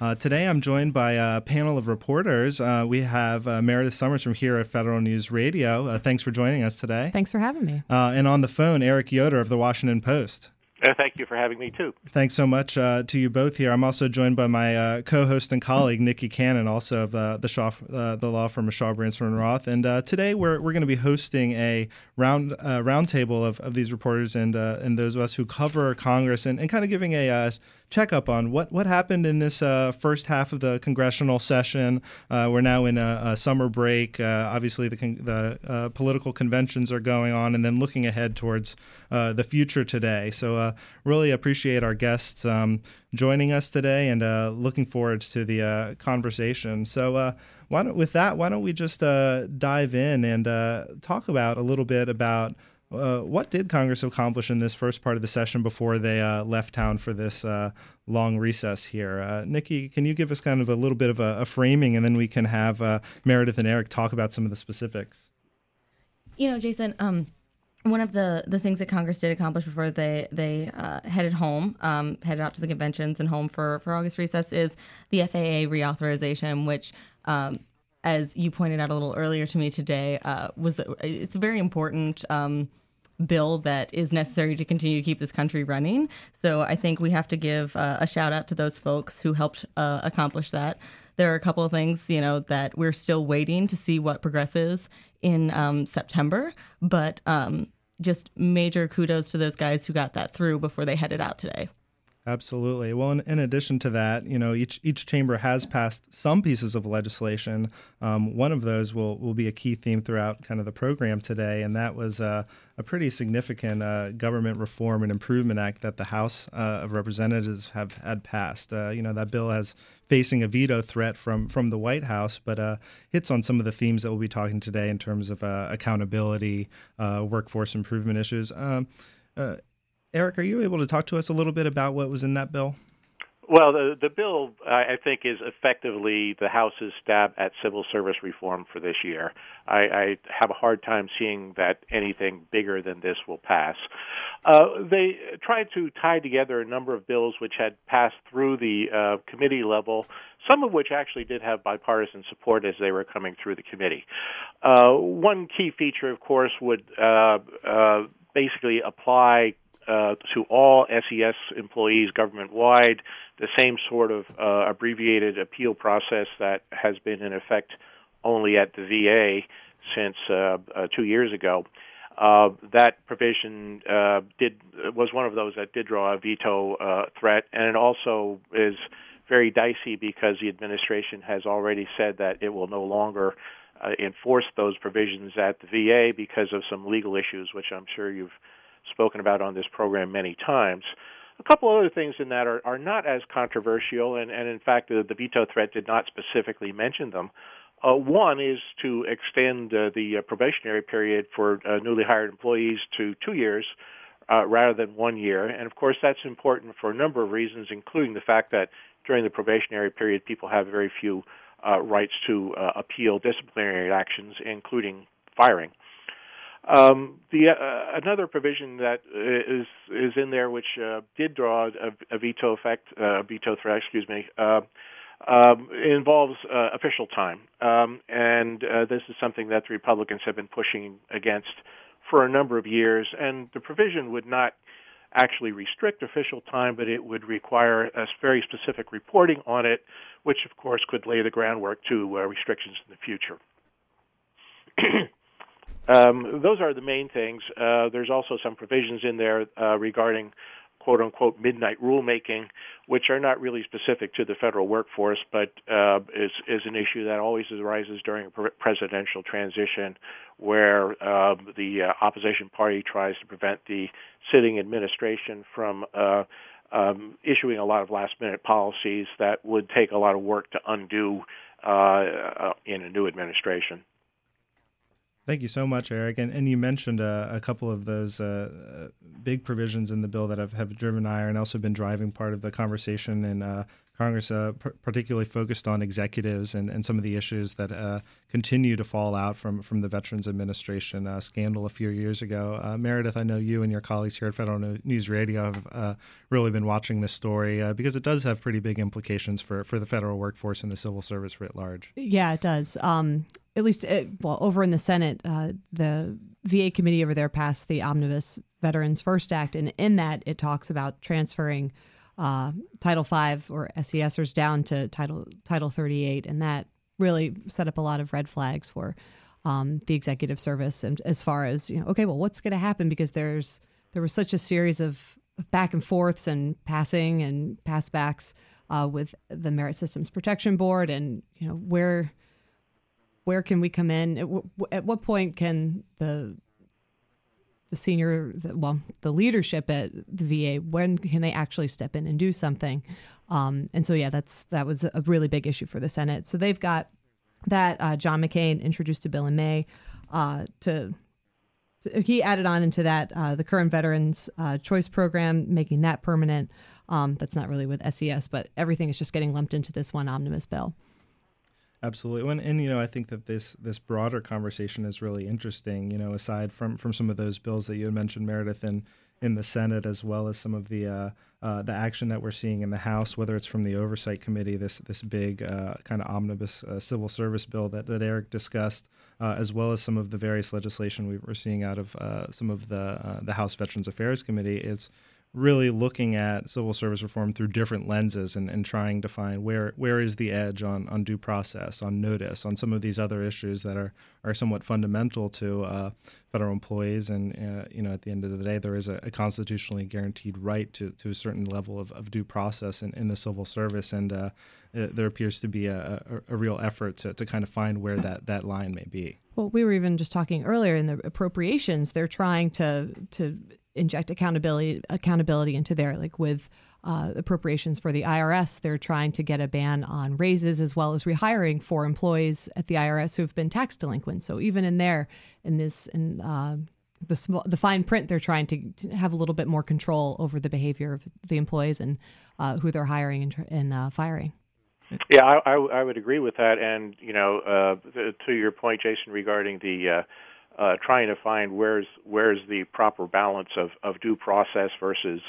Uh, today, I'm joined by a panel of reporters. Uh, we have uh, Meredith Somers from here at Federal News Radio. Uh, thanks for joining us today. Thanks for having me. Uh, and on the phone, Eric Yoder of the Washington Post. Uh, thank you for having me too. Thanks so much uh, to you both here. I'm also joined by my uh, co-host and colleague Nikki Cannon, also of uh, the Shaw, uh, the law firm of Shaw, Bransford and Roth. And uh, today we're, we're going to be hosting a round roundtable of, of these reporters and and those of us who cover Congress and, and kind of giving a checkup on what, what happened in this uh, first half of the congressional session. Uh, we're now in a, a summer break. Uh, obviously, the, con- the uh, political conventions are going on, and then looking ahead towards uh, the future today. So, uh, really appreciate our guests um, joining us today and looking forward to the conversation. So, why don't, with that, why don't we just dive in and talk about a little bit about uh, what did Congress accomplish in this first part of the session before they uh, left town for this uh, long recess here? Uh, Nikki, can you give us kind of a little bit of a, a framing, and then we can have uh, Meredith and Eric talk about some of the specifics. You know, Jason. Um, one of the, the things that Congress did accomplish before they they headed home, um, headed out to the conventions and home for, for August recess, is the FAA reauthorization, which um, as you pointed out a little earlier to me today, uh, was it's a very important um, bill that is necessary to continue to keep this country running. So I think we have to give uh, a shout out to those folks who helped uh, accomplish that. There are a couple of things, you know, that we're still waiting to see what progresses in um, September, but um, just major kudos to those guys who got that through before they headed out today. Absolutely. Well, in, in, addition to that, you know, each each chamber has passed some pieces of legislation. Um, one of those will will be a key theme throughout kind of the program today, and that was uh, a pretty significant uh, government reform and improvement act that the House uh, of Representatives have had passed. Uh, you know, that bill has facing a veto threat from from the White House, but uh, hits on some of the themes that we'll be talking today in terms of uh, accountability, workforce improvement issues. Um, Eric, are you able to talk to us a little bit about what was in that bill? Well, the the bill I think is effectively the House's stab at civil service reform for this year. I, I have a hard time seeing that anything bigger than this will pass. Uh, they tried to tie together a number of bills which had passed through the uh, committee level, some of which actually did have bipartisan support as they were coming through the committee. Uh, one key feature, of course, would uh, uh, basically apply uh, to all SES employees government wide, the same sort of uh, abbreviated appeal process that has been in effect only at the VA since uh, uh, two years ago. Uh, that provision did was one of those that did draw a veto threat, and it also is very dicey because the administration has already said that it will no longer uh, enforce those provisions at the VA because of some legal issues, which I'm sure you've spoken about on this program many times. A couple other things in that are, are not as controversial, and, and in fact, the, the veto threat did not specifically mention them. Uh, one is to extend uh, the uh, probationary period for uh, newly hired employees to two years uh, rather than one year. And of course, that's important for a number of reasons, including the fact that during the probationary period, people have very few uh, rights to appeal disciplinary actions, including firing. Um, the uh, another provision that is is in there which uh, did draw a, a veto effect, uh, veto threat, excuse me, uh, um, involves uh, official time, um, and uh, this is something that the Republicans have been pushing against for a number of years. And the provision would not actually restrict official time, but it would require a very specific reporting on it, which of course could lay the groundwork to restrictions in the future. Um, those are the main things. Uh, there's also some provisions in there uh, regarding quote unquote midnight rulemaking, which are not really specific to the federal workforce, but uh, is is an issue that always arises during a presidential transition, where uh, the uh, opposition party tries to prevent the sitting administration from uh, um, issuing a lot of last minute policies that would take a lot of work to undo uh, uh, in a new administration. Thank you so much, Eric. And, and you mentioned uh, a couple of those uh, uh, big provisions in the bill that have, have driven ire and also been driving part of the conversation in uh, Congress, uh, particularly focused on executives and, and some of the issues that uh, continue to fall out from, from the Veterans Administration scandal a few years ago. Meredith, I know you and your colleagues here at Federal News Radio have really been watching this story because it does have pretty big implications for, for the federal workforce and the civil service writ large. Yeah, it does. Um, at least it, uh, well over in the Senate, uh, the VA committee over there passed the Omnibus Veterans First Act, and in that it talks about transferring uh, Title V or SESers down to Title Title 38, and that really set up a lot of red flags for um, the executive service, and as far as you know, okay, well, what's going to happen? Because there's there was such a series of back and forths and passing and passbacks uh, with the Merit Systems Protection Board, and you know where where can we come in? At, w- at what point can the the senior, the, well, the leadership at the VA, when can they actually step in and do something? Um, and so, yeah, that's that was a really big issue for the Senate. So they've got that. Uh, John McCain introduced a bill in May uh, to, He added on into that uh, the current Veterans uh, Choice Program, making that permanent. Um, that's not really with SES, but everything is just getting lumped into this one omnibus bill. Absolutely, and, and you know I think that this this broader conversation is really interesting. You know, aside from from some of those bills that you had mentioned, Meredith, in in the Senate, as well as some of the uh, uh, the action that we're seeing in the House, whether it's from the Oversight Committee, this this big uh, kind of omnibus uh, civil service bill that, that Eric discussed, uh, as well as some of the various legislation we were seeing out of uh, some of the the House Veterans Affairs Committee. It's really looking at civil service reform through different lenses and, and trying to find where where is the edge on, on due process, on notice, on some of these other issues that are, are somewhat fundamental to uh, federal employees. And uh, you know, at the end of the day, there is a, a, constitutionally guaranteed right to, to a certain level of, of due process in, in the civil service, and uh, it, there appears to be a, a, a, real effort to, to kind of find where that, that line may be. Well, we were even just talking earlier in the appropriations. They're trying to to inject accountability accountability into there, like with uh, appropriations for the IRS. They're trying to get a ban on raises as well as rehiring for employees at the IRS who've been tax delinquent. So even in there, in this, in uh, the small, the fine print, they're trying to, have a little bit more control over the behavior of the employees and uh, who they're hiring and, and uh, firing. Yeah, I, I, would agree with that. And you know, uh, to your point, Jason, regarding the uh, trying to find where's where's the proper balance of, of due process versus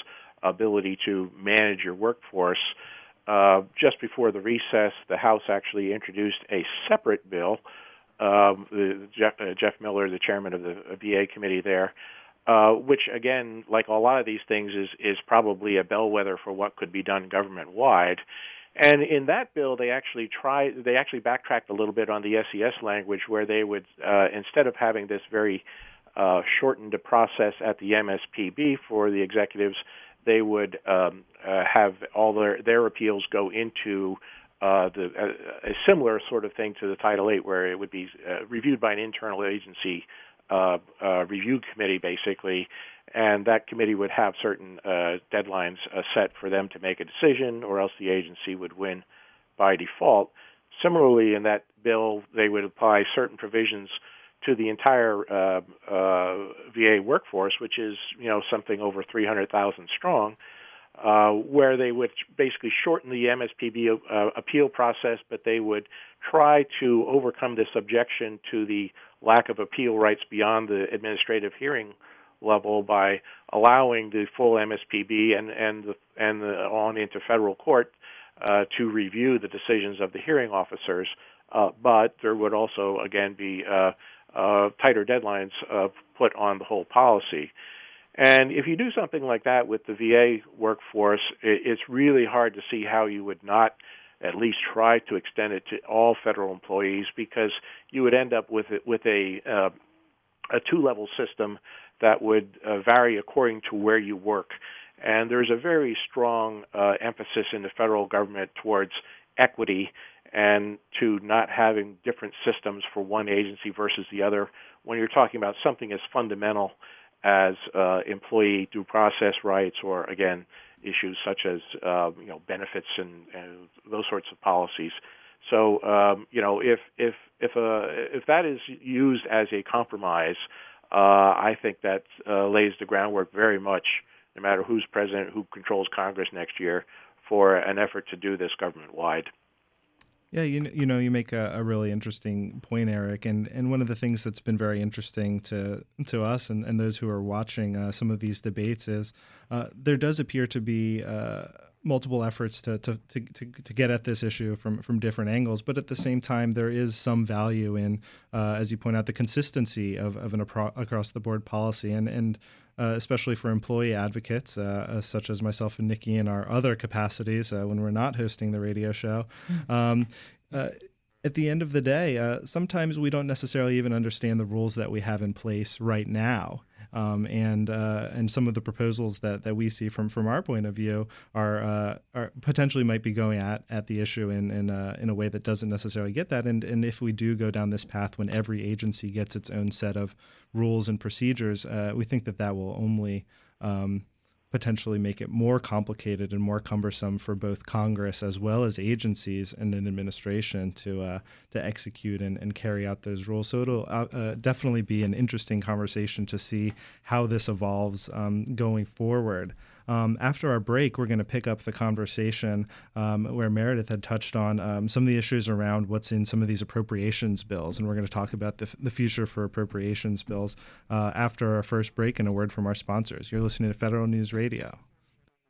ability to manage your workforce. Uh, just before the recess, the House actually introduced a separate bill. Um, the, Jeff, uh, Jeff, Miller, the chairman of the VA committee there, uh, which again, like a lot of these things, is is probably a bellwether for what could be done government wide. And in that bill, they actually try they actually backtracked a little bit on the SES language, where they would uh, instead of having this very uh, shortened process at the MSPB for the executives, they would um, uh, have all their their appeals go into uh, the uh, a similar sort of thing to the Title VIII, where it would be uh, reviewed by an internal agency uh, uh, review committee, basically, and that committee would have certain uh, deadlines uh, set for them to make a decision, or else the agency would win by default. Similarly, in that bill, they would apply certain provisions to the entire uh, uh VA workforce, which is you know something over 300,000 strong, uh, where they would basically shorten the MSPB uh, appeal process, but they would try to overcome this objection to the lack of appeal rights beyond the administrative hearing level by allowing the full MSPB and and the, and the, on into federal court uh, to review the decisions of the hearing officers. Uh, but there would also again be uh, tighter deadlines put on the whole policy. And if you do something like that with the VA workforce, it's really hard to see how you would not at least try to extend it to all federal employees because you would end up with it, with a uh, a two level system that would uh, vary according to where you work. And there's a very strong uh, emphasis in the federal government towards equity and to not having different systems for one agency versus the other when you're talking about something as fundamental as uh, employee due process rights or again issues such as uh, you know benefits and, and, those sorts of policies. So um, you know if if if uh, if that is used as a compromise, uh, I think that uh, lays the groundwork very much, no matter who's president, who controls Congress next year, for an effort to do this government wide. Yeah, you you know you make a, a, really interesting point, Eric, and and one of the things that's been very interesting to to us and, and those who are watching uh, some of these debates is uh, there does appear to be. Uh, multiple efforts to, to, to, to, get at this issue from, from different angles, but at the same time, there is some value in, uh, as you point out, the consistency of, of an apro- across the board policy. And, and uh, especially for employee advocates, uh, uh, such as myself and Nikki in our other capacities uh, when we're not hosting the radio show. Mm. Um, uh, at the end of the day, uh, sometimes we don't necessarily even understand the rules that we have in place right now. Um, and uh, and some of the proposals that, that we see from, from our point of view are, uh, are potentially might be going at, at the issue in in, uh, in a way that doesn't necessarily get that. And and if we do go down this path, when every agency gets its own set of rules and procedures, uh, we think that that will only um, potentially make it more complicated and more cumbersome for both Congress as well as agencies and an administration to uh, to execute and, and carry out those rules. So it'll uh, uh, definitely be an interesting conversation to see how this evolves um, going forward. Um, after our break, we're going to pick up the conversation um, where Meredith had touched on um, some of the issues around what's in some of these appropriations bills, and we're going to talk about the, f- the future for appropriations bills uh, after our first break and a word from our sponsors. You're listening to Federal News Radio.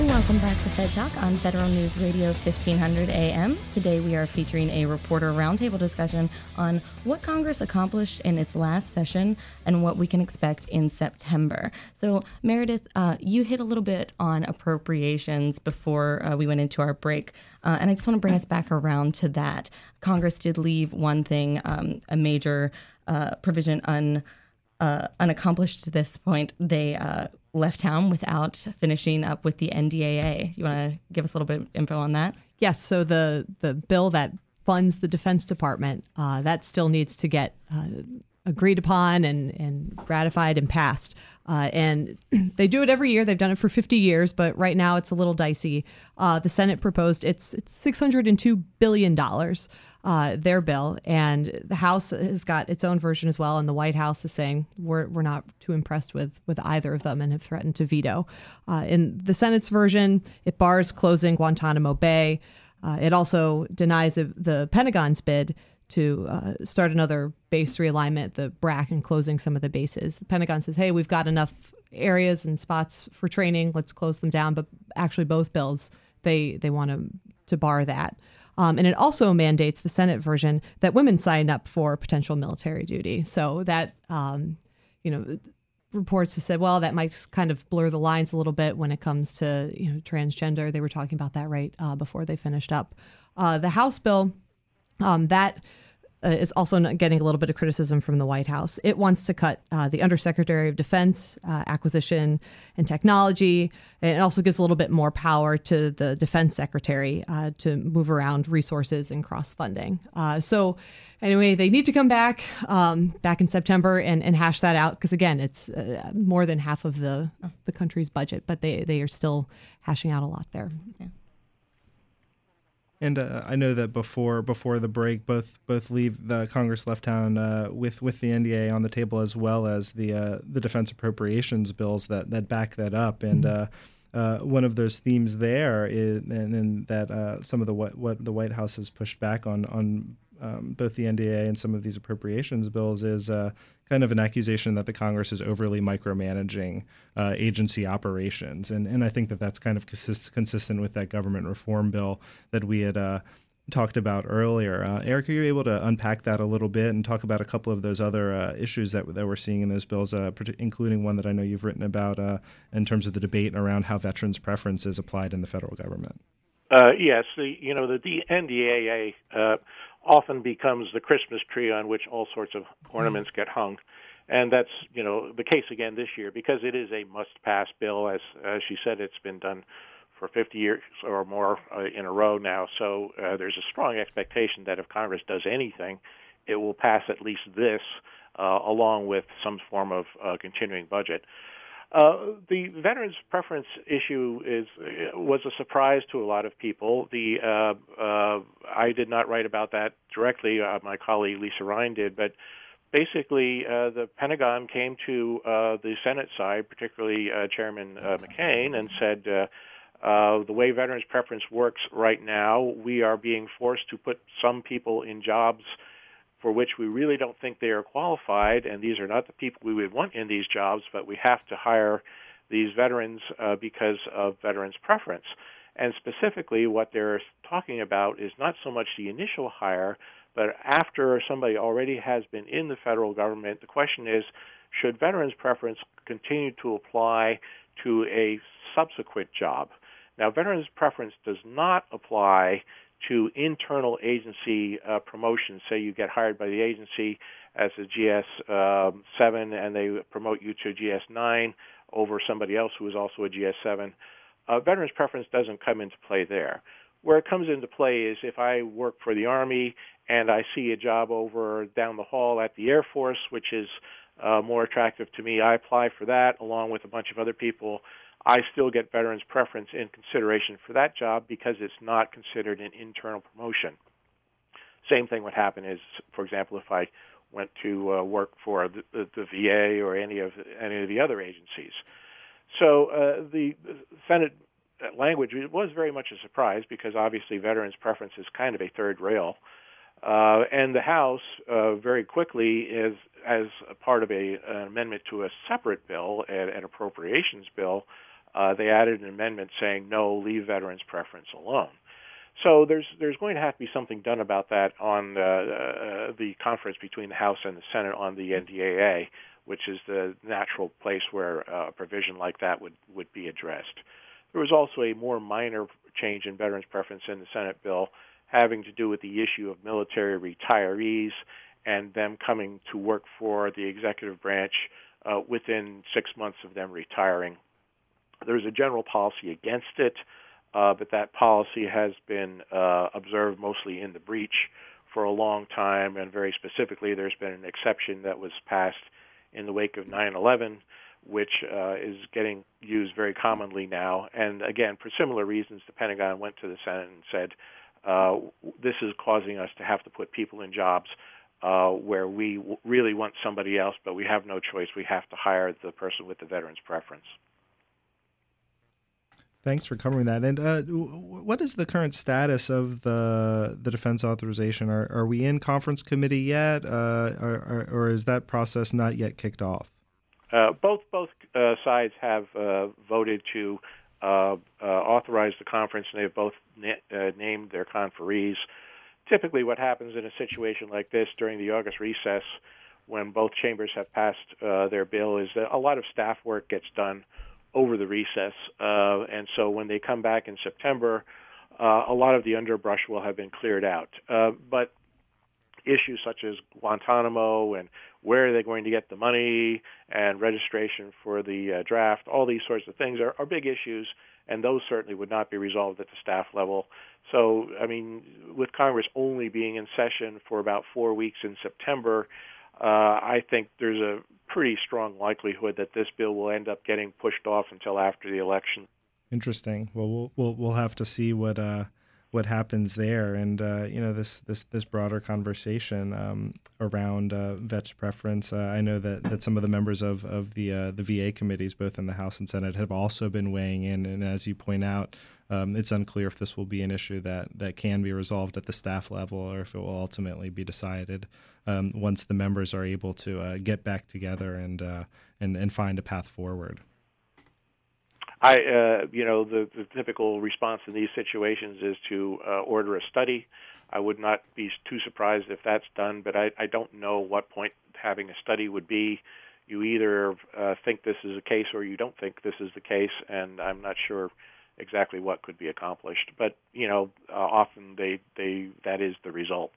Welcome back to Fed Talk on Federal News Radio 1500 AM. Today we are featuring a reporter roundtable discussion on what Congress accomplished in its last session and what we can expect in September. So, Meredith, uh, you hit a little bit on appropriations before uh, we went into our break, uh, and I just want to bring us back around to that. Congress did leave one thing, um, a major uh, provision un. Uh, unaccomplished to this point. They uh, left town without finishing up with the NDAA. You want to give us a little bit of info on that? Yes. So the the bill that funds the Defense Department uh, that still needs to get uh, agreed upon and and ratified and passed. Uh, and they do it every year. They've done it for 50 years, but right now it's a little dicey. Uh, the Senate proposed it's it's 602 billion dollars uh, their bill, and the House has got its own version as well. And the White House is saying we're we're not too impressed with with either of them and have threatened to veto. Uh, in the Senate's version, it bars closing Guantanamo Bay. Uh, it also denies the Pentagon's bid to uh, start another base realignment, the BRAC, and closing some of the bases. The Pentagon says, hey, we've got enough areas and spots for training, let's close them down. But actually, both bills, they, they want to, to bar that. Um, and it also mandates the Senate version that women sign up for potential military duty. So that, um, you know, reports have said, well, that might kind of blur the lines a little bit when it comes to, you know, transgender. They were talking about that right uh, before they finished up. Uh, the House bill, um, that uh, is also getting a little bit of criticism from the White House. It wants to cut uh, the Undersecretary of Defense uh, Acquisition and Technology. And it also gives a little bit more power to the Defense Secretary uh, to move around resources and cross funding. Uh, so, anyway, they need to come back um, back in September and, and hash that out because again, it's uh, more than half of the the country's budget, but they they are still hashing out a lot there. Yeah. And uh, I know that before before the break, both both leave the Congress left town uh, with with the NDA on the table as well as the uh, the defense appropriations bills that that back that up. And mm-hmm. Uh, uh, one of those themes there is, and, and that uh, some of the what what the White House has pushed back on on um, both the NDA and some of these appropriations bills is uh, kind of an accusation that the Congress is overly micromanaging uh, agency operations, and and I think that that's kind of consist- consistent with that government reform bill that we had uh, talked about earlier. Uh, Eric, are you able to unpack that a little bit and talk about a couple of those other uh, issues that, that we're seeing in those bills, uh, including one that I know you've written about uh, in terms of the debate around how veterans' preference is applied in the federal government? Uh, yes, the you know the, the NDAA often becomes the Christmas tree on which all sorts of ornaments get hung, and that's you know the case again this year because it is a must-pass bill. As as she said, it's been done for 50 years or more uh, in a row now. So uh, there's a strong expectation that if Congress does anything, it will pass at least this, uh, along with some form of uh, continuing budget. Uh, the veterans preference issue is uh, was a surprise to a lot of people. The uh, uh, I did not write about that directly. Uh, my colleague Lisa Rein did, but basically the Pentagon came to the Senate side, particularly Chairman McCain, and said. The way veterans preference works right now, we are being forced to put some people in jobs for which we really don't think they are qualified, and these are not the people we would want in these jobs, but we have to hire these veterans uh, because of veterans preference. And specifically, what they're talking about is not so much the initial hire, but after somebody already has been in the federal government, the question is should veterans preference continue to apply to a subsequent job? Now, veterans preference does not apply to internal agency uh, promotions. Say you get hired by the agency as a GS um, 7 and they promote you to GS 9 over somebody else who is also a GS 7. Uh, veterans preference doesn't come into play there. Where it comes into play is if I work for the Army and I see a job over down the hall at the Air Force, which is uh, more attractive to me, I apply for that along with a bunch of other people I still get veterans preference in consideration for that job because it's not considered an internal promotion. Same thing would happen is, for example, if I went to uh, work for the, the, the, VA or any of any of the other agencies. So uh, the, Senate language was very much a surprise because obviously veterans preference is kind of a third rail. Uh, and the House uh, very quickly is, as part of a, an amendment to a separate bill, an, an appropriations bill, uh, they added an amendment saying no, leave veterans preference alone. So there's there's going to have to be something done about that on uh, uh, the conference between the House and the Senate on the NDAA, which is the natural place where uh, a provision like that would would be addressed. There was also a more minor change in veterans preference in the Senate bill having to do with the issue of military retirees and them coming to work for the executive branch uh, within six months of them retiring there's a general policy against it, uh, but that policy has been uh, observed mostly in the breach for a long time, and very specifically, there's been an exception that was passed in the wake of 9/11, which uh, is getting used very commonly now. And again, for similar reasons, the Pentagon went to the Senate and said, uh, "This is causing us to have to put people in jobs." Uh, where we w- really want somebody else, but we have no choice. We have to hire the person with the veteran's preference. Thanks for covering that. And uh, what is the current status of the the defense authorization? Are, are we in conference committee yet, uh, or, or, is that process not yet kicked off? Uh, both both uh, sides have uh, voted to uh, authorize the conference, and they've both na- named their conferees. Typically, what happens in a situation like this during the August recess, when both chambers have passed their bill, is that a lot of staff work gets done over the recess. Uh, and so when they come back in September, uh, a lot of the underbrush will have been cleared out. Uh, but issues such as Guantanamo and where are they going to get the money and registration for the uh, draft, all these sorts of things are, are big issues, and those certainly would not be resolved at the staff level. So, I mean, with Congress only being in session for about four weeks in September, uh, I think there's a pretty strong likelihood that this bill will end up getting pushed off until after the election. Interesting. Well, we'll we'll, we'll have to see what uh, what happens there, and uh, you know this this this broader conversation um, around uh, vets preference. Uh, I know that, that some of the members of of the uh, the VA committees, both in the House and Senate, have also been weighing in, and as you point out. Um, it's unclear if this will be an issue that, that can be resolved at the staff level or if it will ultimately be decided um, once the members are able to uh, get back together and, uh, and and find a path forward. I, uh, you know, the, the typical response in these situations is to uh, order a study. I would not be too surprised if that's done, but I, I don't know what point having a study would be. You either uh, think this is a case or you don't think this is the case, and I'm not sure exactly what could be accomplished. But you know, uh, often they they that is the result.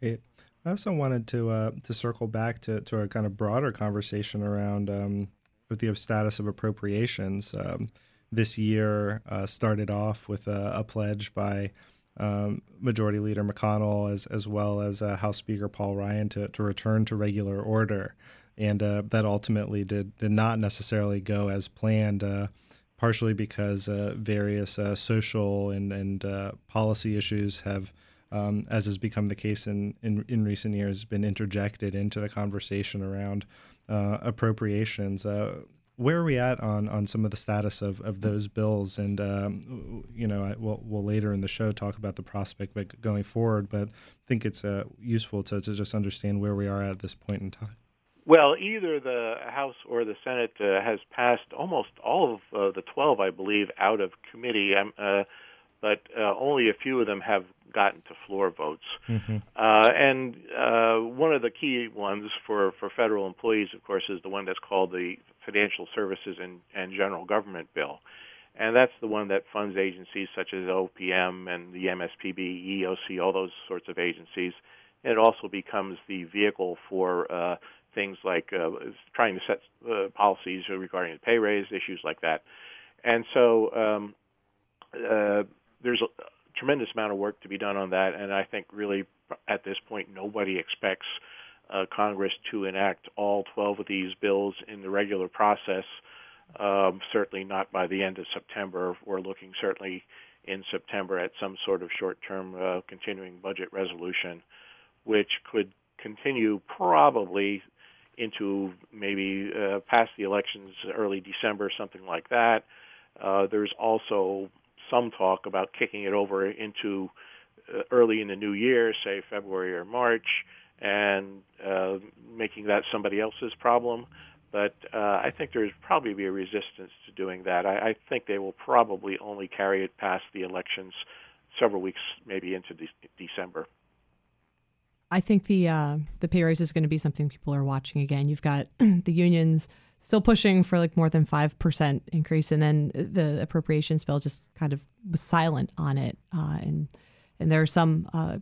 Great. I also wanted to uh, to circle back to, to a kind of broader conversation around um, with the status of appropriations. Um, this year uh, started off with a, a pledge by um, Majority Leader McConnell as as well as uh, House Speaker Paul Ryan to, to return to regular order, and uh, that ultimately did did not necessarily go as planned. Uh, partially because uh, various uh, social and and policy issues have um, as has become the case in, in, in recent years, been interjected into the conversation around uh, appropriations. Uh, where are we at on, on some of the status of, of those bills? And um, you know, I, we'll, we'll later in the show talk about the prospect of going forward, but I think it's uh, useful to, to just understand where we are at this point in time. Well, either the House or the Senate uh, has passed almost all of uh, the 12, I believe, out of committee. Uh, but uh, only a few of them have gotten to floor votes. Mm-hmm. Uh, and uh, one of the key ones for, for federal employees, of course, is the one that's called the Financial Services and, and General Government Bill. And that's the one that funds agencies such as OPM and the MSPB, EOC, all those sorts of agencies. It also becomes the vehicle for uh, things like uh, trying to set uh, policies regarding the pay raise, issues like that. And so um, uh, there's a tremendous amount of work to be done on that, and I think really at this point nobody expects uh, Congress to enact all 12 of these bills in the regular process. Um, certainly not by the end of September. We're looking certainly in September at some sort of short-term uh, continuing budget resolution, which could continue probably into maybe uh, past the elections, early December, something like that. Uh, there's also some talk about kicking it over into uh, early in the new year, say February or March, and uh, making that somebody else's problem. But uh, I think there's probably be a resistance to doing that. I, I think they will probably only carry it past the elections, several weeks, maybe into de- December. I think the uh, the pay raise is going to be something people are watching again. You've got the unions still pushing for like more than 5% increase and then the appropriations bill just kind of was silent on it uh, and and there are some uh,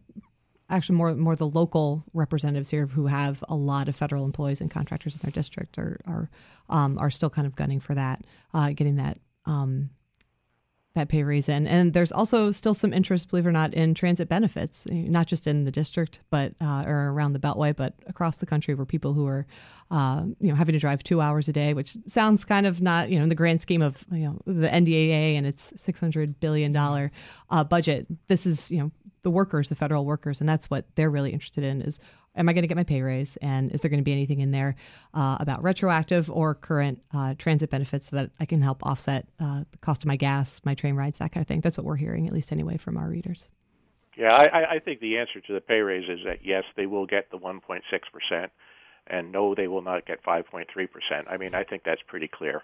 actually more more the local representatives here who have a lot of federal employees and contractors in their district are are um, are still kind of gunning for that uh, getting that um, that pay raise. And there's also still some interest, believe it or not, in transit benefits, not just in the district, but uh, or around the Beltway, but across the country, where people who are, uh, you know, having to drive two hours a day, which sounds kind of not, you know, in the grand scheme of you know the NDAA and its six hundred billion dollar uh, budget. This is you know the workers, the federal workers, and that's what they're really interested in is am I going to get my pay raise? And is there going to be anything in there uh, about retroactive or current uh, transit benefits so that I can help offset uh, the cost of my gas, my train rides, that kind of thing? That's what we're hearing, at least anyway, from our readers. Yeah, I, I think the answer to the pay raise is that yes, they will get the 1.6 percent, and no, they will not get 5.3 percent. I mean, I think that's pretty clear.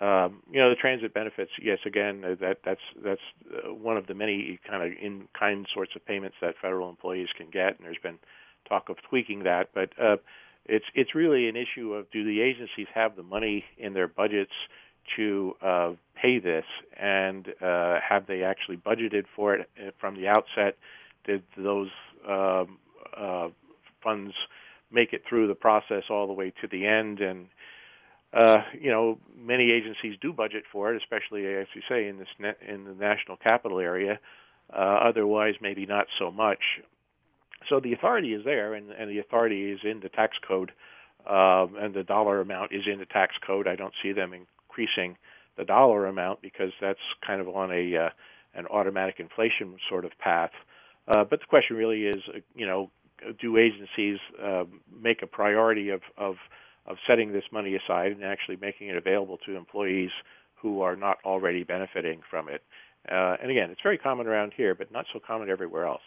Um, you know, the transit benefits. Yes, again, uh, that that's that's uh, one of the many kind of in kind sorts of payments that federal employees can get, and there's been talk of tweaking that, but uh, it's it's really an issue of do the agencies have the money in their budgets to uh, pay this, and uh, have they actually budgeted for it uh, from the outset? Did those um, funds make it through the process all the way to the end? And uh, you know, many agencies do budget for it, especially as you say in this net, in the national capital area. Uh, otherwise, maybe not so much. So the authority is there, and, and the authority is in the tax code, um, and the dollar amount is in the tax code. I don't see them increasing the dollar amount because that's kind of on a uh, an automatic inflation sort of path. Uh, but the question really is, uh, you know, do agencies uh, make a priority of, of of setting this money aside and actually making it available to employees who are not already benefiting from it? Uh, and again, it's very common around here, but not so common everywhere else.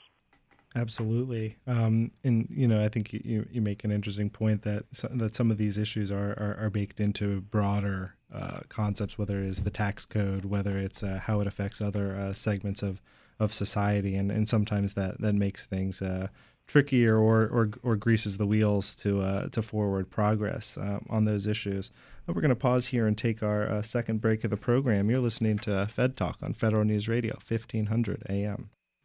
Absolutely, um, and you know, I think you, you make an interesting point that that some of these issues are are, are baked into broader uh, concepts, whether it is the tax code, whether it's uh, how it affects other uh, segments of of society, and, and sometimes that that makes things uh, trickier or, or or greases the wheels to uh, to forward progress um, on those issues. But we're going to pause here and take our uh, second break of the program. You're listening to Fed Talk on Federal News Radio, 1500 AM.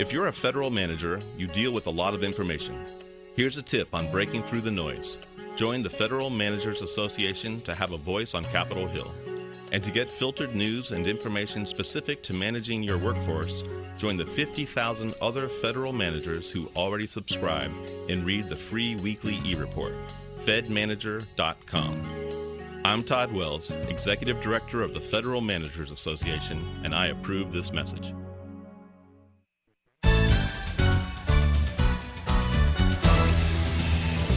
If you're a federal manager, you deal with a lot of information. Here's a tip on breaking through the noise. Join the Federal Managers Association to have a voice on Capitol Hill. And to get filtered news and information specific to managing your workforce, join the 50,000 other federal managers who already subscribe and read the free weekly e report. FedManager.com. I'm Todd Wells, Executive Director of the Federal Managers Association, and I approve this message.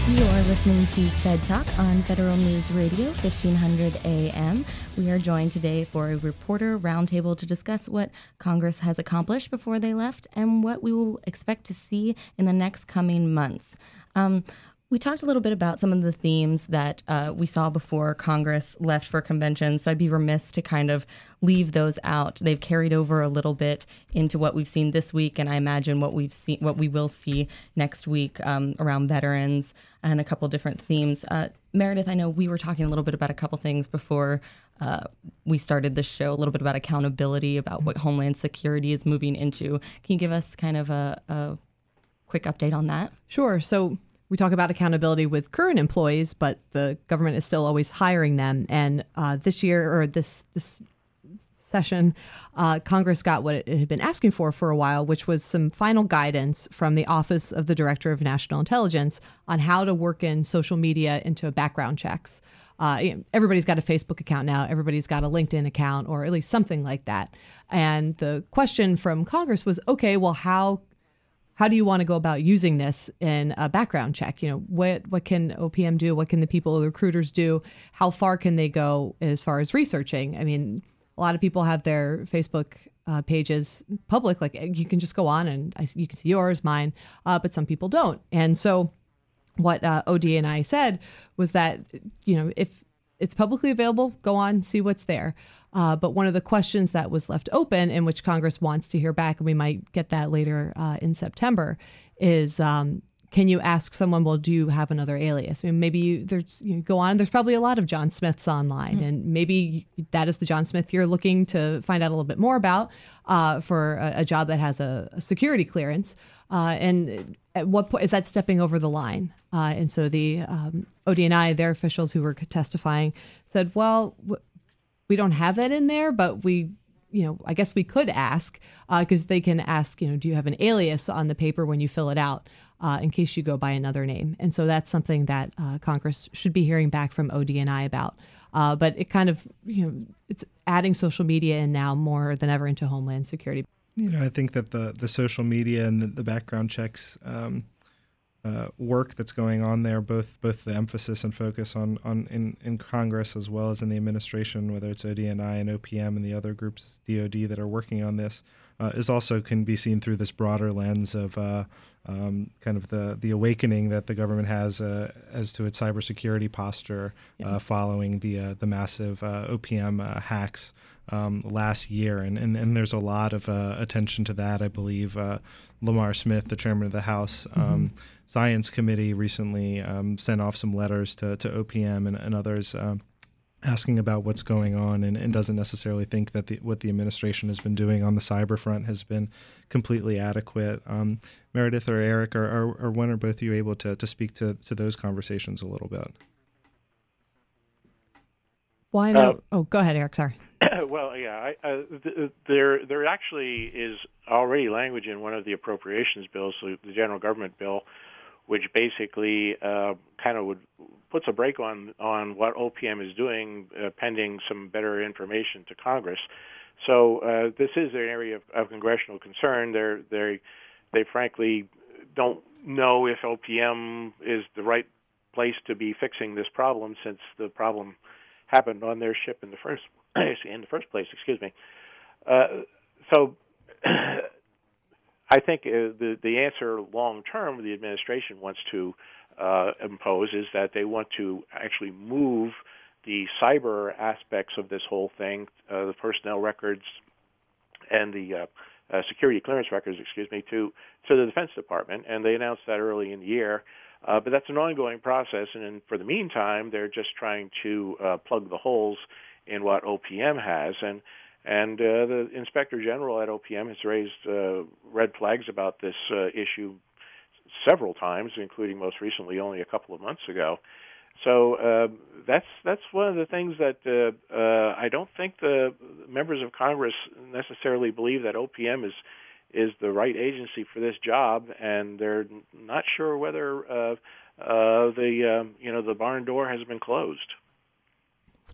You're listening to Fed Talk on Federal News Radio, 1500 AM. We are joined today for a reporter roundtable to discuss what Congress has accomplished before they left and what we will expect to see in the next coming months. Um, we talked a little bit about some of the themes that uh, we saw before Congress left for convention, so I'd be remiss to kind of leave those out. They've carried over a little bit into what we've seen this week, and I imagine what we've seen, what we will see next week um, around veterans and a couple different themes. Uh, Meredith, I know we were talking a little bit about a couple things before uh, we started the show, a little bit about accountability, about what Homeland Security is moving into. Can you give us kind of a, a quick update on that? Sure. So we talk about accountability with current employees, but the government is still always hiring them. And uh, this year or this this session, uh, Congress got what it had been asking for for a while, which was some final guidance from the Office of the Director of National Intelligence on how to work in social media into background checks. Uh, everybody's got a Facebook account now. Everybody's got a LinkedIn account, or at least something like that. And the question from Congress was, okay, well, how how do you want to go about using this in a background check? You know, what what can OPM do? What can the people, the recruiters do? How far can they go as far as researching? I mean, a lot of people have their Facebook uh, pages public, like you can just go on and I, you can see yours, mine, uh, but some people don't. And so, what uh, I said was that you know if it's publicly available, go on, see what's there. Uh, but one of the questions that was left open, in which Congress wants to hear back, and we might get that later uh, in September, is um, can you ask someone, well, do you have another alias? I mean, maybe you, there's you go on. There's probably a lot of John Smiths online, mm-hmm. and maybe that is the John Smith you're looking to find out a little bit more about uh, for a, a, job that has a, a security clearance. Uh, and at what point is that stepping over the line? Uh, and so the um, ODNI, their officials who were testifying, said, well. W- we don't have that in there, but we you know, I guess we could ask because uh, they can ask, you know, do you have an alias on the paper when you fill it out uh, in case you go by another name? And so that's something that uh, Congress should be hearing back from ODNI about. Uh, but it kind of, you know, it's adding social media in now more than ever into Homeland Security. You know, I think that the the social media and the, the background checks um, uh, work that's going on there, both both the emphasis and focus on on in, in Congress as well as in the administration, whether it's ODNI and OPM and the other groups, DoD, that are working on this, uh, is also can be seen through this broader lens of uh, um, kind of the the awakening that the government has uh, as to its cybersecurity posture uh, yes. following the uh, the massive OPM hacks. Um, last year, and, and and there's a lot of attention to that. I believe Lamar Smith, the chairman of the House, um, mm-hmm Science Committee recently um, sent off some letters to, to OPM and, and others um, asking about what's going on and, and doesn't necessarily think that the, what the administration has been doing on the cyber front has been completely adequate. Um, Meredith or Eric, or, or, or when are both of you able to, to speak to, to those conversations a little bit? Well, I know. Uh, oh, go ahead, Eric. Sorry. well, yeah, I, uh, th- there there actually is already language in one of the appropriations bills, the general government bill, which basically uh, kind of would puts a brake on on what OPM is doing, uh, pending some better information to Congress. So uh, this is an area of, of congressional concern. They're they they frankly don't know if OPM is the right place to be fixing this problem since the problem happened on their ship in the first in the first place. Excuse me. Uh, so. I think uh, the the answer long term the administration wants to uh, impose is that they want to actually move the cyber aspects of this whole thing, uh, the personnel records and the uh, uh, security clearance records, excuse me, to to the Defense Department, and they announced that early in the year. Uh, but that's an ongoing process, and in, for the meantime, they're just trying to plug the holes in what OPM has, and and uh, the Inspector General at OPM has raised uh, red flags about this uh, issue several times, including most recently only a couple of months ago. So uh, that's that's one of the things that uh, uh, I don't think the members of Congress necessarily believe that OPM is is the right agency for this job, and they're not sure whether uh, uh, the uh, you know the barn door has been closed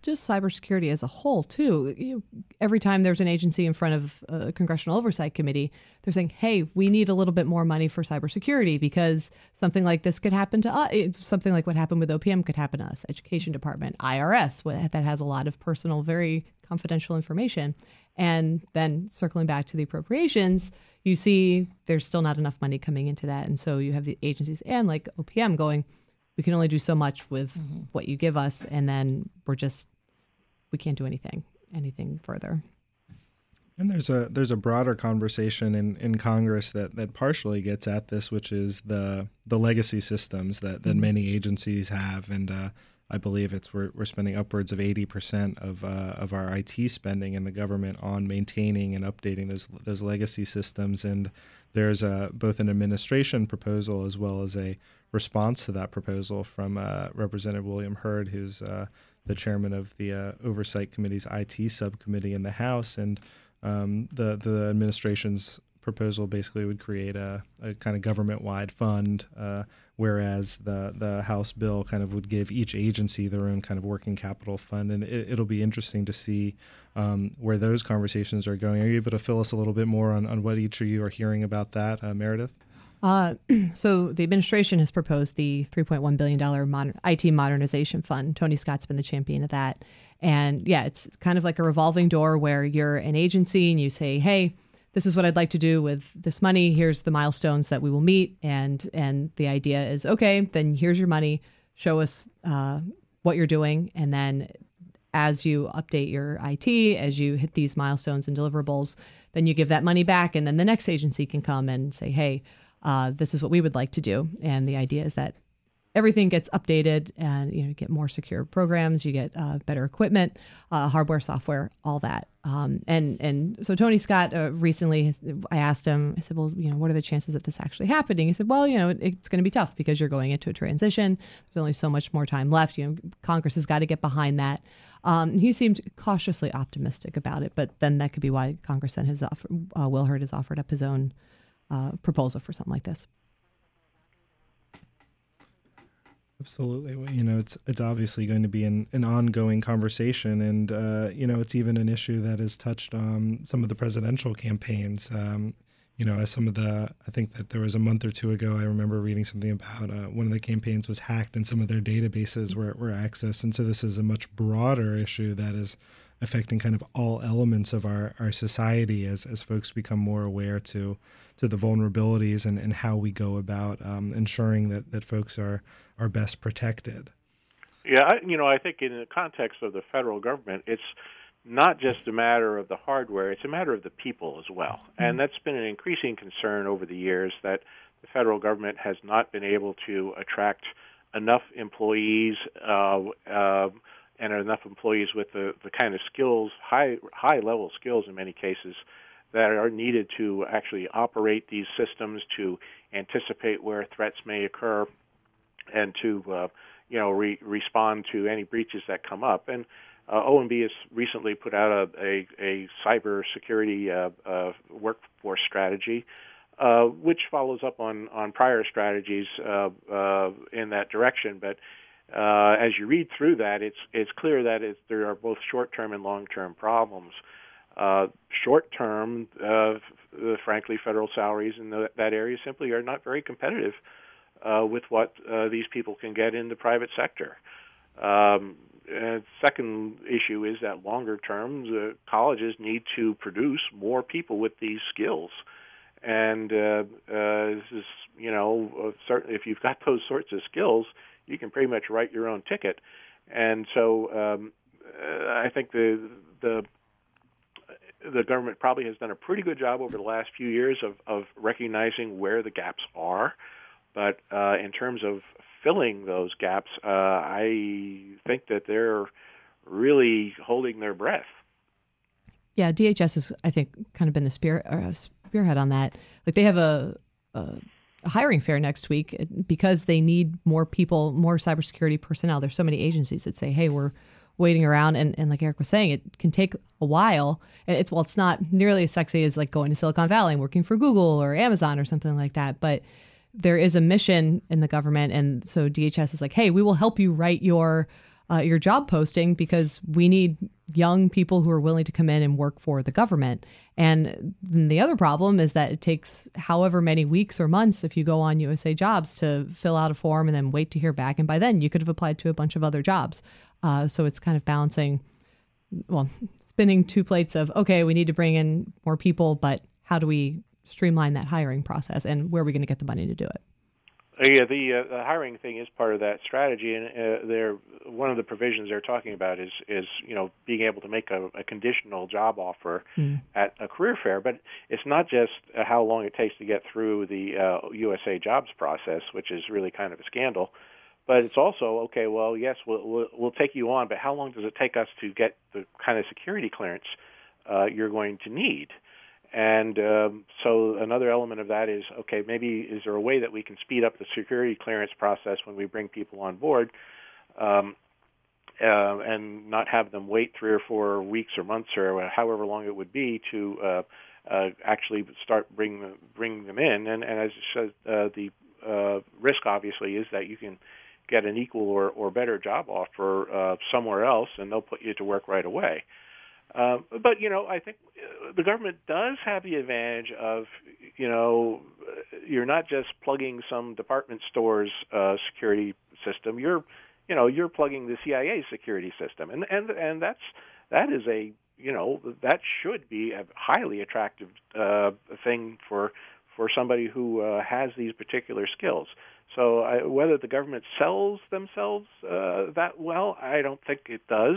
just cybersecurity as a whole, too. You, every time there's an agency in front of a congressional oversight committee, they're saying, "Hey, we need a little bit more money for cybersecurity because something like this could happen to us. Something like what happened with OPM could happen to us. Education Department, IRS, that has a lot of personal, very confidential information." And then circling back to the appropriations, you see there's still not enough money coming into that, and so you have the agencies and like OPM going we can only do so much with mm-hmm. what you give us and then we're just we can't do anything anything further and there's a there's a broader conversation in, in Congress that, that partially gets at this, which is the the legacy systems that, that mm-hmm. many agencies have, and uh, I believe it's we're, we're spending upwards of eighty percent of uh, of our IT spending in the government on maintaining and updating those those legacy systems. And there's a, both an administration proposal as well as a response to that proposal from uh, Representative William Hurd, who's uh, the chairman of the uh, Oversight Committee's IT subcommittee in the House, and um, the the administration's proposal basically would create a, a kind of government-wide fund, uh, whereas the the House bill kind of would give each agency their own kind of working capital fund, and it, will be interesting to see um, where those conversations are going. Are you able to fill us a little bit more on, on what each of you are hearing about that, uh, Meredith? Uh, so the administration has proposed the 3.1 billion dollar modern, IT modernization fund. Tony Scott's been the champion of that, and yeah, it's kind of like a revolving door where you're an agency and you say, "Hey, this is what I'd like to do with this money. Here's the milestones that we will meet," and and the idea is, okay, then here's your money. Show us uh, what you're doing, and then as you update your IT, as you hit these milestones and deliverables, then you give that money back, and then the next agency can come and say, "Hey." Uh, this is what we would like to do. And the idea is that everything gets updated and you know get more secure programs you get uh, better equipment uh, hardware software all that. Um, and and so tony scott uh, recently i asked him i said well you know what are the chances of this actually happening? He said well you know it, it's going to be tough because you're going into a transition. There's only so much more time left. You know congress has got to get behind that. Um, he seemed cautiously optimistic about it but then that could be why congress then has offered uh, will hurd has offered up his own uh, proposal for something like this. Absolutely. Well, you know, it's it's obviously going to be an, an ongoing conversation, and uh, you know, it's even an issue that has touched on some of the presidential campaigns. Um, you know, as some of the, I think that there was a month or two ago, I remember reading something about uh, one of the campaigns was hacked and some of their databases were, were accessed. And so this is a much broader issue that is affecting kind of all elements of our, our society as, as folks become more aware to to the vulnerabilities and, and how we go about um, ensuring that, that folks are, are best protected. Yeah, I, you know, I think in the context of the federal government, it's not just a matter of the hardware, it's a matter of the people as well. Mm-hmm. And that's been an increasing concern over the years that the federal government has not been able to attract enough employees uh, uh, and enough employees with the, the kind of skills, high high level skills in many cases, that are needed to actually operate these systems, to anticipate where threats may occur, and to uh, you know re- respond to any breaches that come up. And uh, OMB has recently put out a, a, a cyber security uh, uh, workforce strategy, uh, which follows up on, on prior strategies uh, uh, in that direction. But as you read through that, it's it's clear that it's, there are both short-term and long-term problems. short-term, frankly, federal salaries in the, that area simply are not very competitive with what these people can get in the private sector. Um, uh, second issue is that longer term, the colleges need to produce more people with these skills. And uh, uh, this is, you know, uh, certainly if you've got those sorts of skills, you can pretty much write your own ticket. And so um, uh, I think the the the government probably has done a pretty good job over the last few years of, of recognizing where the gaps are. But uh, in terms of filling those gaps, uh, I think that they're really holding their breath. Yeah, DHS has, I think, kind of been the spear, uh, spearhead on that. Like they have a, a, a, hiring fair next week uh, because they need more people, more cybersecurity personnel. There's so many agencies that say, "Hey, we're waiting around," and, and like Eric was saying, it can take a while. It's well, it's not nearly as sexy as like going to Silicon Valley and working for Google or Amazon or something like that, but there is a mission in the government, and so DHS is like, hey, we will help you write your uh, your job posting because we need young people who are willing to come in and work for the government. And the other problem is that it takes however many weeks or months if you go on USA Jobs to fill out a form and then wait to hear back. And by then, you could have applied to a bunch of other jobs. Uh, so it's kind of balancing, well, spinning two plates of okay, we need to bring in more people, but how do we streamline that hiring process, and where are we going to get the money to do it? Uh, yeah, the, uh, the hiring thing is part of that strategy, and uh, they're one of the provisions they're talking about is is you know being able to make a, a conditional job offer mm. at a career fair. But it's not just uh, how long it takes to get through the uh, USA Jobs process, which is really kind of a scandal. But it's also okay. Well, yes, we'll, we'll, we'll take you on, but how long does it take us to get the kind of security clearance uh, you're going to need? And um, so another element of that is okay, maybe is there a way that we can speed up the security clearance process when we bring people on board, um, uh, and not have them wait three or four weeks or months or however long it would be to uh, uh, actually start bring them, bring them in. And, and as I said, uh, the uh, risk obviously is that you can get an equal or, or better job offer uh, somewhere else, and they'll put you to work right away. Uh, but you know, I think uh, the government does have the advantage of, you know, you're not just plugging some department store's uh, security system. You're, you know, you're plugging the CIA security system, and and and that's that is a you know that should be a highly attractive uh, thing for for somebody who uh, has these particular skills. So I, whether the government sells themselves uh, that well, I don't think it does.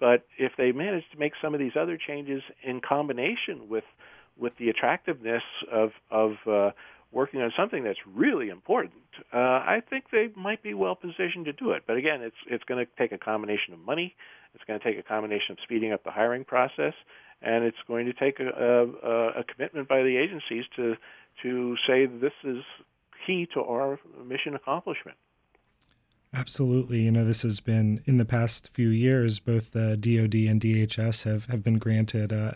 But if they manage to make some of these other changes in combination with with the attractiveness of of uh, working on something that's really important, uh, I think they might be well positioned to do it. But again, it's it's going to take a combination of money. It's going to take a combination of speeding up the hiring process, and it's going to take a, a, a commitment by the agencies to to say this is key to our mission accomplishment. Absolutely. You know, this has been in the past few years, both the DoD and DHS have, have been granted uh,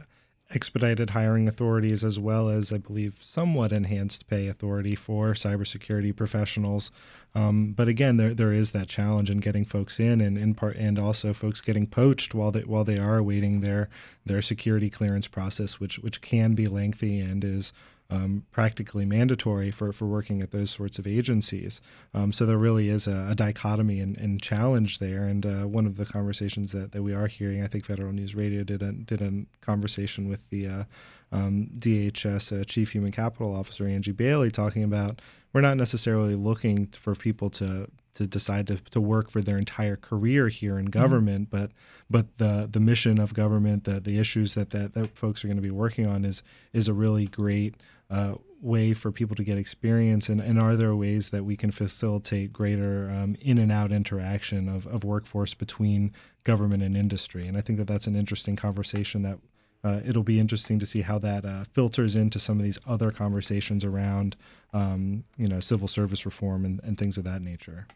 expedited hiring authorities as well as, I believe, somewhat enhanced pay authority for cybersecurity professionals. Um, but again, there there is that challenge in getting folks in, and in part, and also folks getting poached while they while they are awaiting their their security clearance process, which which can be lengthy and is um, practically mandatory for, for working at those sorts of agencies. Um, so there really is a, a dichotomy and, and, challenge there. And uh, one of the conversations that, that we are hearing, I think Federal News Radio did a, did a conversation with the uh, um, DHS uh, Chief Human Capital Officer Angie Bailey talking about we're not necessarily looking for people to to decide to, to work for their entire career here in mm-hmm. government, mm-hmm. but but the the mission of government, the the issues that, that that folks are going to be working on is is a really great uh, way for people to get experience, and, and are there ways that we can facilitate greater um, in and out interaction of, of workforce between government and industry? And I think that that's an interesting conversation that uh, it'll be interesting to see how that uh, filters into some of these other conversations around, um, you know, civil service reform and, and things of that nature.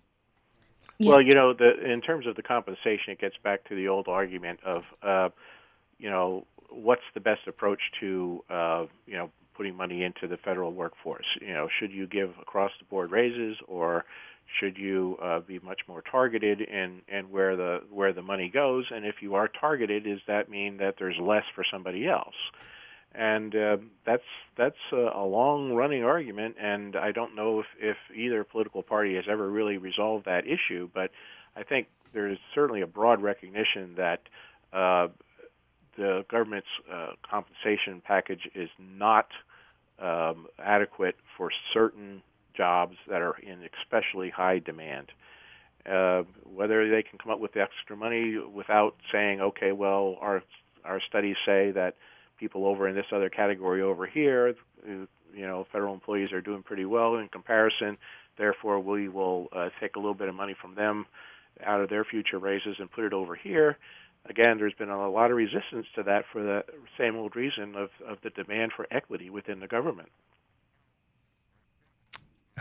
Yeah. Well, you know, the, in terms of the compensation, it gets back to the old argument of, uh, you know, what's the best approach to, uh, you know, putting money into the federal workforce? You know, should you give across the board raises, or should you uh, be much more targeted in, in where the where the money goes? And if you are targeted, does that mean that there's less for somebody else? And uh, that's that's a, a long running argument, and I don't know if, if either political party has ever really resolved that issue. But I think there is certainly a broad recognition that uh, the government's uh, compensation package is not um, adequate for certain jobs that are in especially high demand. Uh, whether they can come up with extra money without saying, okay, well, our our studies say that people over in this other category over here, you know, federal employees are doing pretty well in comparison. Therefore, we will uh, take a little bit of money from them out of their future raises and put it over here. Again, there's been a lot of resistance to that for the same old reason of, of the demand for equity within the government.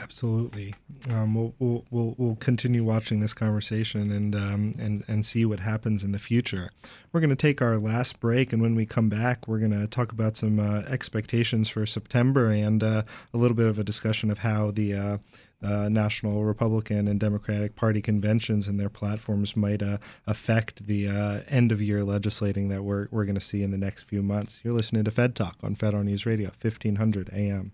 Absolutely. Um, we'll, we'll, we'll we'll continue watching this conversation and um, and and see what happens in the future. We're going to take our last break, and when we come back, we're going to talk about some uh, expectations for September and uh, a little bit of a discussion of how the uh, uh National Republican and Democratic Party conventions and their platforms might uh, affect the uh, end of year legislating that we're we're going to see in the next few months. You're listening to Fed Talk on Federal News Radio, 1500 AM.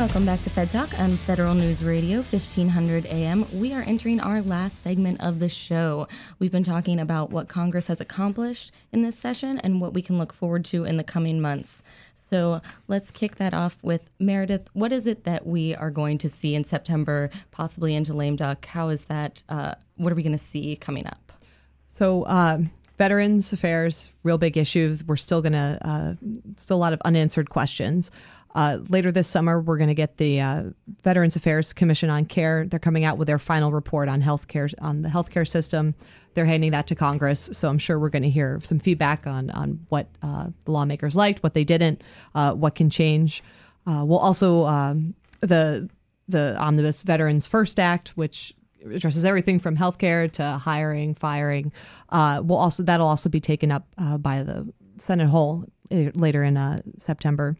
Welcome back to Fed Talk on Federal News Radio, 1500 AM. We are entering our last segment of the show. We've been talking about what Congress has accomplished in this session and what we can look forward to in the coming months. So let's kick that off with Meredith. What is it that we are going to see in September, possibly into lame duck? How is that? Uh, what are we going to see coming up? So, um, Veterans Affairs, real big issue. We're still going to, uh, still a lot of unanswered questions. Uh, later this summer, we're going to get the uh, Veterans Affairs Commission on Care. They're coming out with their final report on healthcare on the healthcare system. They're handing that to Congress, so I'm sure we're going to hear some feedback on on what uh, the lawmakers liked, what they didn't, uh, what can change. Uh, we'll also um, the the Omnibus Veterans First Act, which addresses everything from healthcare to hiring, firing. Uh, will also that'll also be taken up by the Senate whole later in September.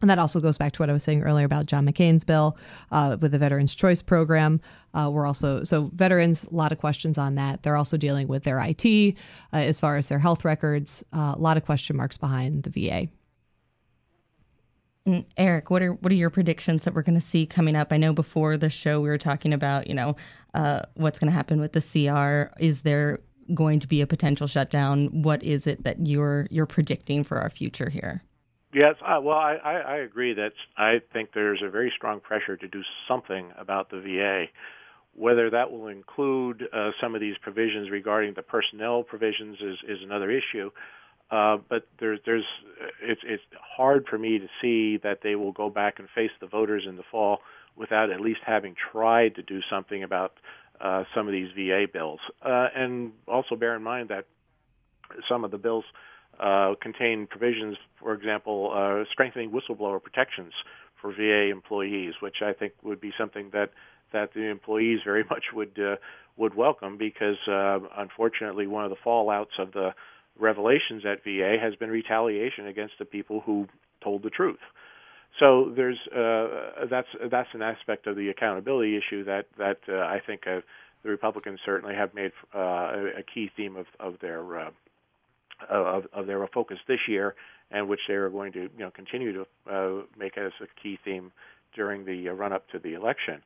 And that also goes back to what I was saying earlier about John McCain's bill uh, with the Veterans Choice Program. Uh, we're also, so veterans, a lot of questions on that. They're also dealing with their IT uh, as far as their health records, uh, a lot of question marks behind the VA. And Eric, what are what are your predictions that we're going to see coming up? I know before the show we were talking about, you know, uh, what's going to happen with the CR. Is there going to be a potential shutdown? What is it that you're you're predicting for our future here? Yes, uh, well, I, I, I agree that I think there's a very strong pressure to do something about the VA. Whether that will include uh, some of these provisions regarding the personnel provisions is, is another issue. Uh, but there's, there's, it's, it's hard for me to see that they will go back and face the voters in the fall without at least having tried to do something about uh, some of these VA bills. Uh, and also bear in mind that some of the bills uh, contain provisions, for example, uh, strengthening whistleblower protections for VA employees, which I think would be something that that the employees very much would uh, would welcome because uh, unfortunately one of the fallouts of the revelations at VA has been retaliation against the people who told the truth. So there's uh, that's that's an aspect of the accountability issue that that uh, I think uh, the Republicans certainly have made uh, a key theme of of their uh, of, of their focus this year, and which they are going to you know continue to uh, make as a key theme during the uh, run up to the election.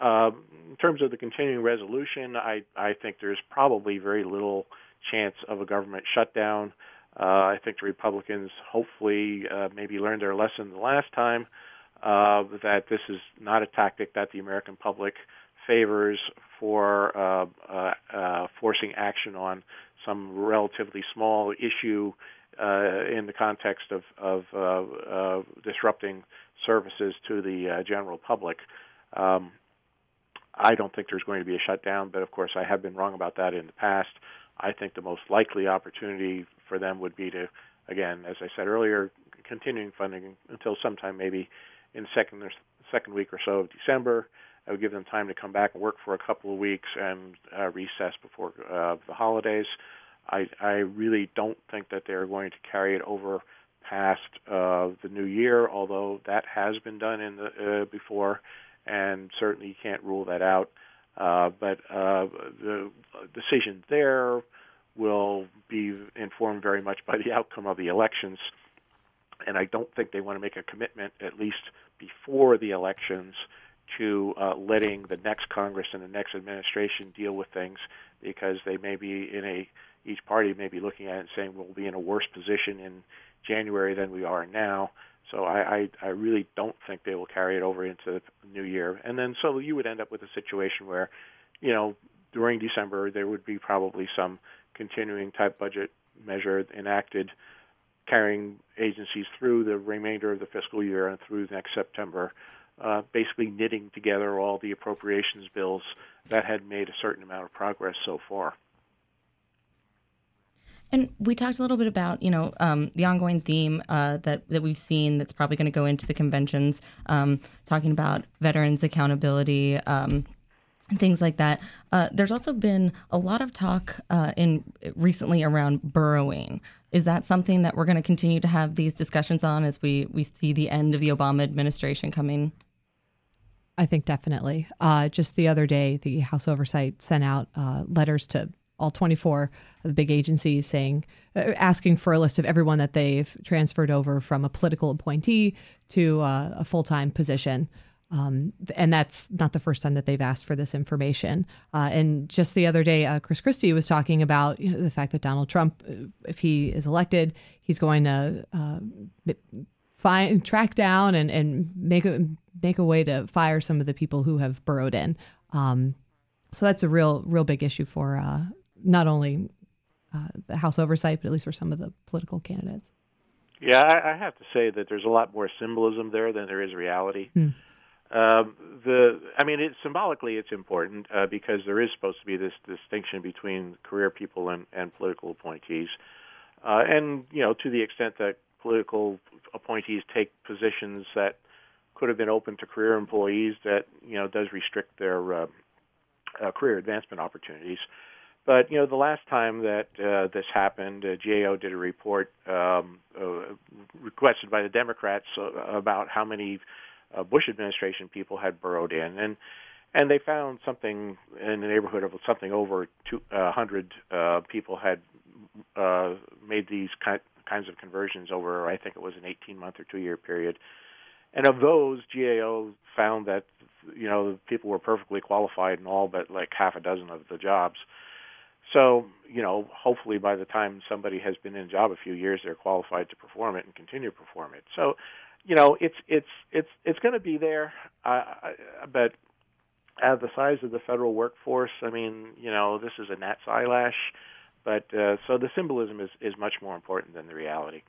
Um, in terms of the continuing resolution, I, I think there's probably very little chance of a government shutdown. Uh, I think the Republicans hopefully uh, maybe learned their lesson the last time uh, that this is not a tactic that the American public favors for uh, uh, uh, forcing action on some relatively small issue uh, in the context of, of uh, uh, disrupting services to the uh, general public. Um, I don't think there's going to be a shutdown, but of course I have been wrong about that in the past. I think the most likely opportunity for them would be to, again, as I said earlier, continuing funding until sometime maybe in second or second week or so of December. I would give them time to come back and work for a couple of weeks and uh, recess before uh, the holidays. I, I really don't think that they're going to carry it over past uh, the new year, although that has been done in the uh, before, and certainly you can't rule that out. Uh, but uh, the decision there will be informed very much by the outcome of the elections, and I don't think they want to make a commitment, at least before the elections, to uh, letting the next Congress and the next administration deal with things because they may be in a each party may be looking at it and saying we'll be in a worse position in January than we are now. So I, I, I really don't think they will carry it over into the new year. And then so you would end up with a situation where, you know, during December there would be probably some continuing type budget measure enacted carrying agencies through the remainder of the fiscal year and through next September uh, basically knitting together all the appropriations bills that had made a certain amount of progress so far. And we talked a little bit about, you know, um, the ongoing theme uh, that that we've seen that's probably going to go into the conventions, um, talking about veterans accountability, um, things like that. Uh, there's also been a lot of talk uh, in recently around burrowing. Is that something that we're going to continue to have these discussions on as we we see the end of the Obama administration coming? I think definitely. Uh, just the other day, the House Oversight sent out uh, letters to all 24 of the big agencies saying, uh, asking for a list of everyone that they've transferred over from a political appointee to uh, a full time position. Um, and that's not the first time that they've asked for this information. Uh, and just the other day, uh, Chris Christie was talking about you know, the fact that Donald Trump, if he is elected, he's going to find track down and, and make a make a way to fire some of the people who have burrowed in. Um, so that's a real real big issue for uh, not only uh, the House oversight, but at least for some of the political candidates. Yeah, I, I have to say that there's a lot more symbolism there than there is reality. Hmm. Um, the, I mean, it, symbolically, it's important uh, because there is supposed to be this distinction between career people and, and political appointees, uh, and you know, to the extent that political appointees take positions that could have been open to career employees that you know does restrict their uh, uh, career advancement opportunities. But you know, the last time that uh, this happened, uh, GAO did a report um, uh, requested by the Democrats uh, about how many uh, Bush administration people had burrowed in, and and they found something in the neighborhood of something over 200 uh, people had uh, made these kind, kinds of conversions over, I think it was an 18 month or two year period. And of those, GAO found that you know the people were perfectly qualified in all but like half a dozen of the jobs. So you know, hopefully by the time somebody has been in a job a few years, they're qualified to perform it and continue to perform it. So, you know, it's it's it's it's going to be there, uh, but at the size of the federal workforce, I mean, you know, this is a gnat's eyelash but uh, so the symbolism is, is much more important than the reality.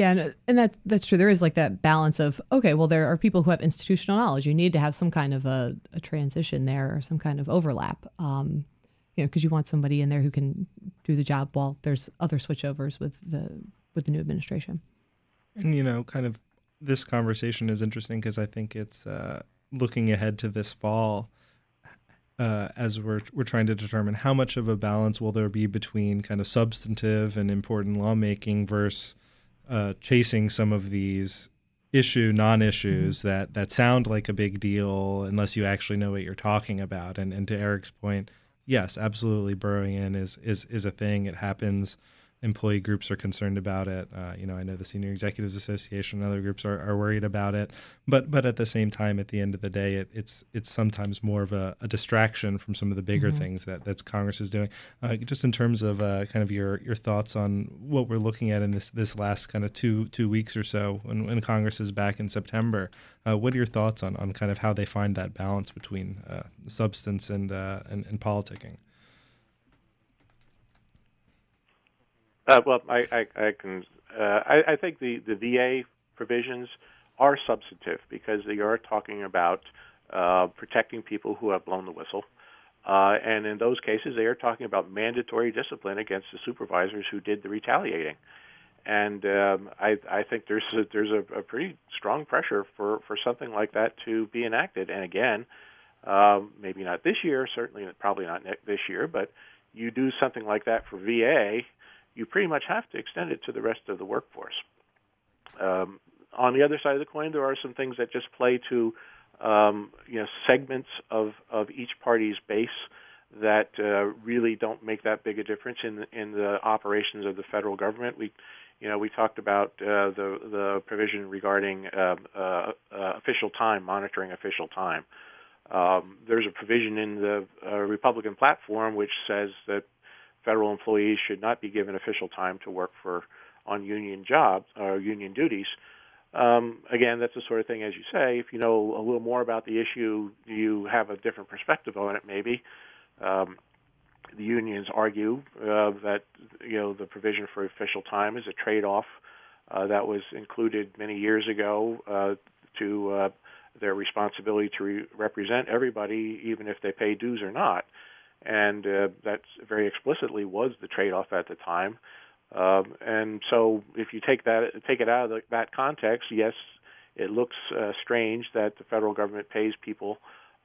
Yeah, and, and that that's true. There is like that balance of okay, well, there are people who have institutional knowledge. You need to have some kind of a, a transition there or some kind of overlap. Um, you know, because you want somebody in there who can do the job while there's other switchovers with the with the new administration. And you know, kind of this conversation is interesting because I think it's uh, looking ahead to this fall uh, as we're we're trying to determine how much of a balance will there be between kind of substantive and important lawmaking versus uh, chasing some of these issue non-issues mm-hmm. that that sound like a big deal unless you actually know what you're talking about. And and to Eric's point, yes, absolutely, burrowing in is is is a thing. It happens employee groups are concerned about it. Uh, you know, I know the Senior Executives Association and other groups are, are worried about it. But but at the same time, at the end of the day, it, it's it's sometimes more of a, a distraction from some of the bigger mm-hmm. things that that's Congress is doing. Uh, just in terms of uh, kind of your your thoughts on what we're looking at in this this last kind of two two weeks or so when, when Congress is back in September. Uh, what are your thoughts on, on kind of how they find that balance between uh, substance and, uh, and and politicking? Uh, well, I, I, I can. Uh, I, I think the, the VA provisions are substantive because they are talking about uh, protecting people who have blown the whistle. Uh, and in those cases, they are talking about mandatory discipline against the supervisors who did the retaliating. And um, I, I think there's a, there's a, a pretty strong pressure for, for something like that to be enacted. And again, um, maybe not this year, certainly probably not this year, but you do something like that for VA, you pretty much have to extend it to the rest of the workforce. Um, on the other side of the coin, there are some things that just play to um, you know segments of, of each party's base that uh, really don't make that big a difference in the, in the operations of the federal government. We you know, we talked about uh, the the provision regarding uh, uh, uh official time, monitoring official time. Um, there's a provision in the uh, Republican platform which says that federal employees should not be given official time to work for on union jobs or union duties. Um, again, that's the sort of thing, as you say, if you know a little more about the issue, you have a different perspective on it. Maybe um, the unions argue uh, that you know the provision for official time is a trade-off uh, that was included many years ago uh, to uh, their responsibility to re- represent everybody, even if they pay dues or not and uh, that very explicitly was the trade-off at the time. Um, and so, if you take that take it out of the, that context, yes, it looks uh, strange that the federal government pays people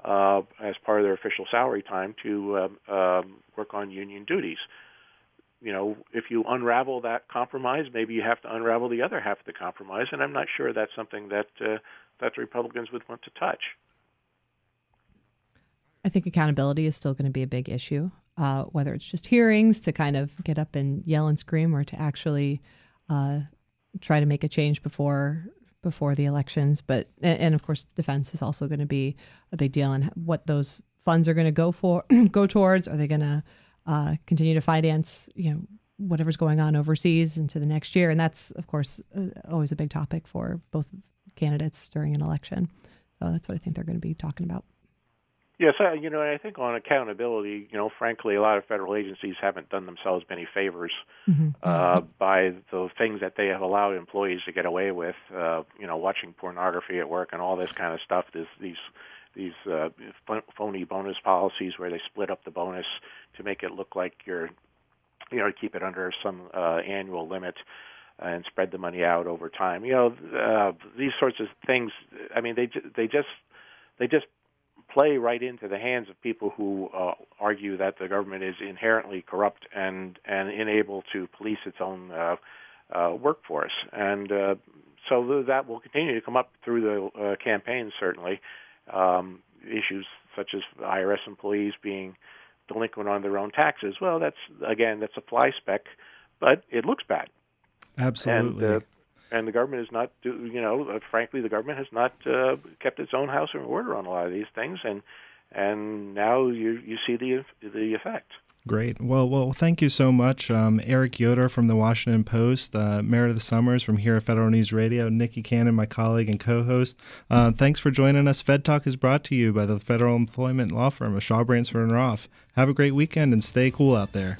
uh, as part of their official salary time to um, um, work on union duties. You know, if you unravel that compromise, maybe you have to unravel the other half of the compromise, and I'm not sure that's something that uh, that the Republicans would want to touch. I think accountability is still going to be a big issue, uh, whether it's just hearings to kind of get up and yell and scream, or to actually uh, try to make a change before before the elections. But and of course, defense is also going to be a big deal, and what those funds are going to go for, go towards. Are they going to uh, continue to finance, you know, whatever's going on overseas into the next year? And that's, of course, uh, always a big topic for both candidates during an election. So that's what I think they're going to be talking about. Yes, I, you know, I think on accountability, you know, frankly, a lot of federal agencies haven't done themselves many favors mm-hmm. uh, by the things that they have allowed employees to get away with. Uh, you know, watching pornography at work and all this kind of stuff. This, these these uh, phony bonus policies where they split up the bonus to make it look like you're, you know, keep it under some uh, annual limit and spread the money out over time. You know, uh, these sorts of things. I mean, they they just they just play right into the hands of people who uh, argue that the government is inherently corrupt and and unable to police its own uh, uh, workforce, and uh, so that will continue to come up through the uh, campaign. Certainly, um, issues such as IRS employees being delinquent on their own taxes. Well, that's again that's a fly speck, but it looks bad. Absolutely. And, uh, and the government is not, you know, uh, frankly, the government has not uh, kept its own house in order on a lot of these things, and and now you you see the the effect. Great. Well, well, thank you so much, um, Eric Yoder from the Washington Post, uh, Meredith Somers from here at Federal News Radio, Nikki Cannon, my colleague and co-host. Uh, thanks for joining us. Fed Talk is brought to you by the federal employment law firm of Shaw Bransford and Roth. Have a great weekend and stay cool out there.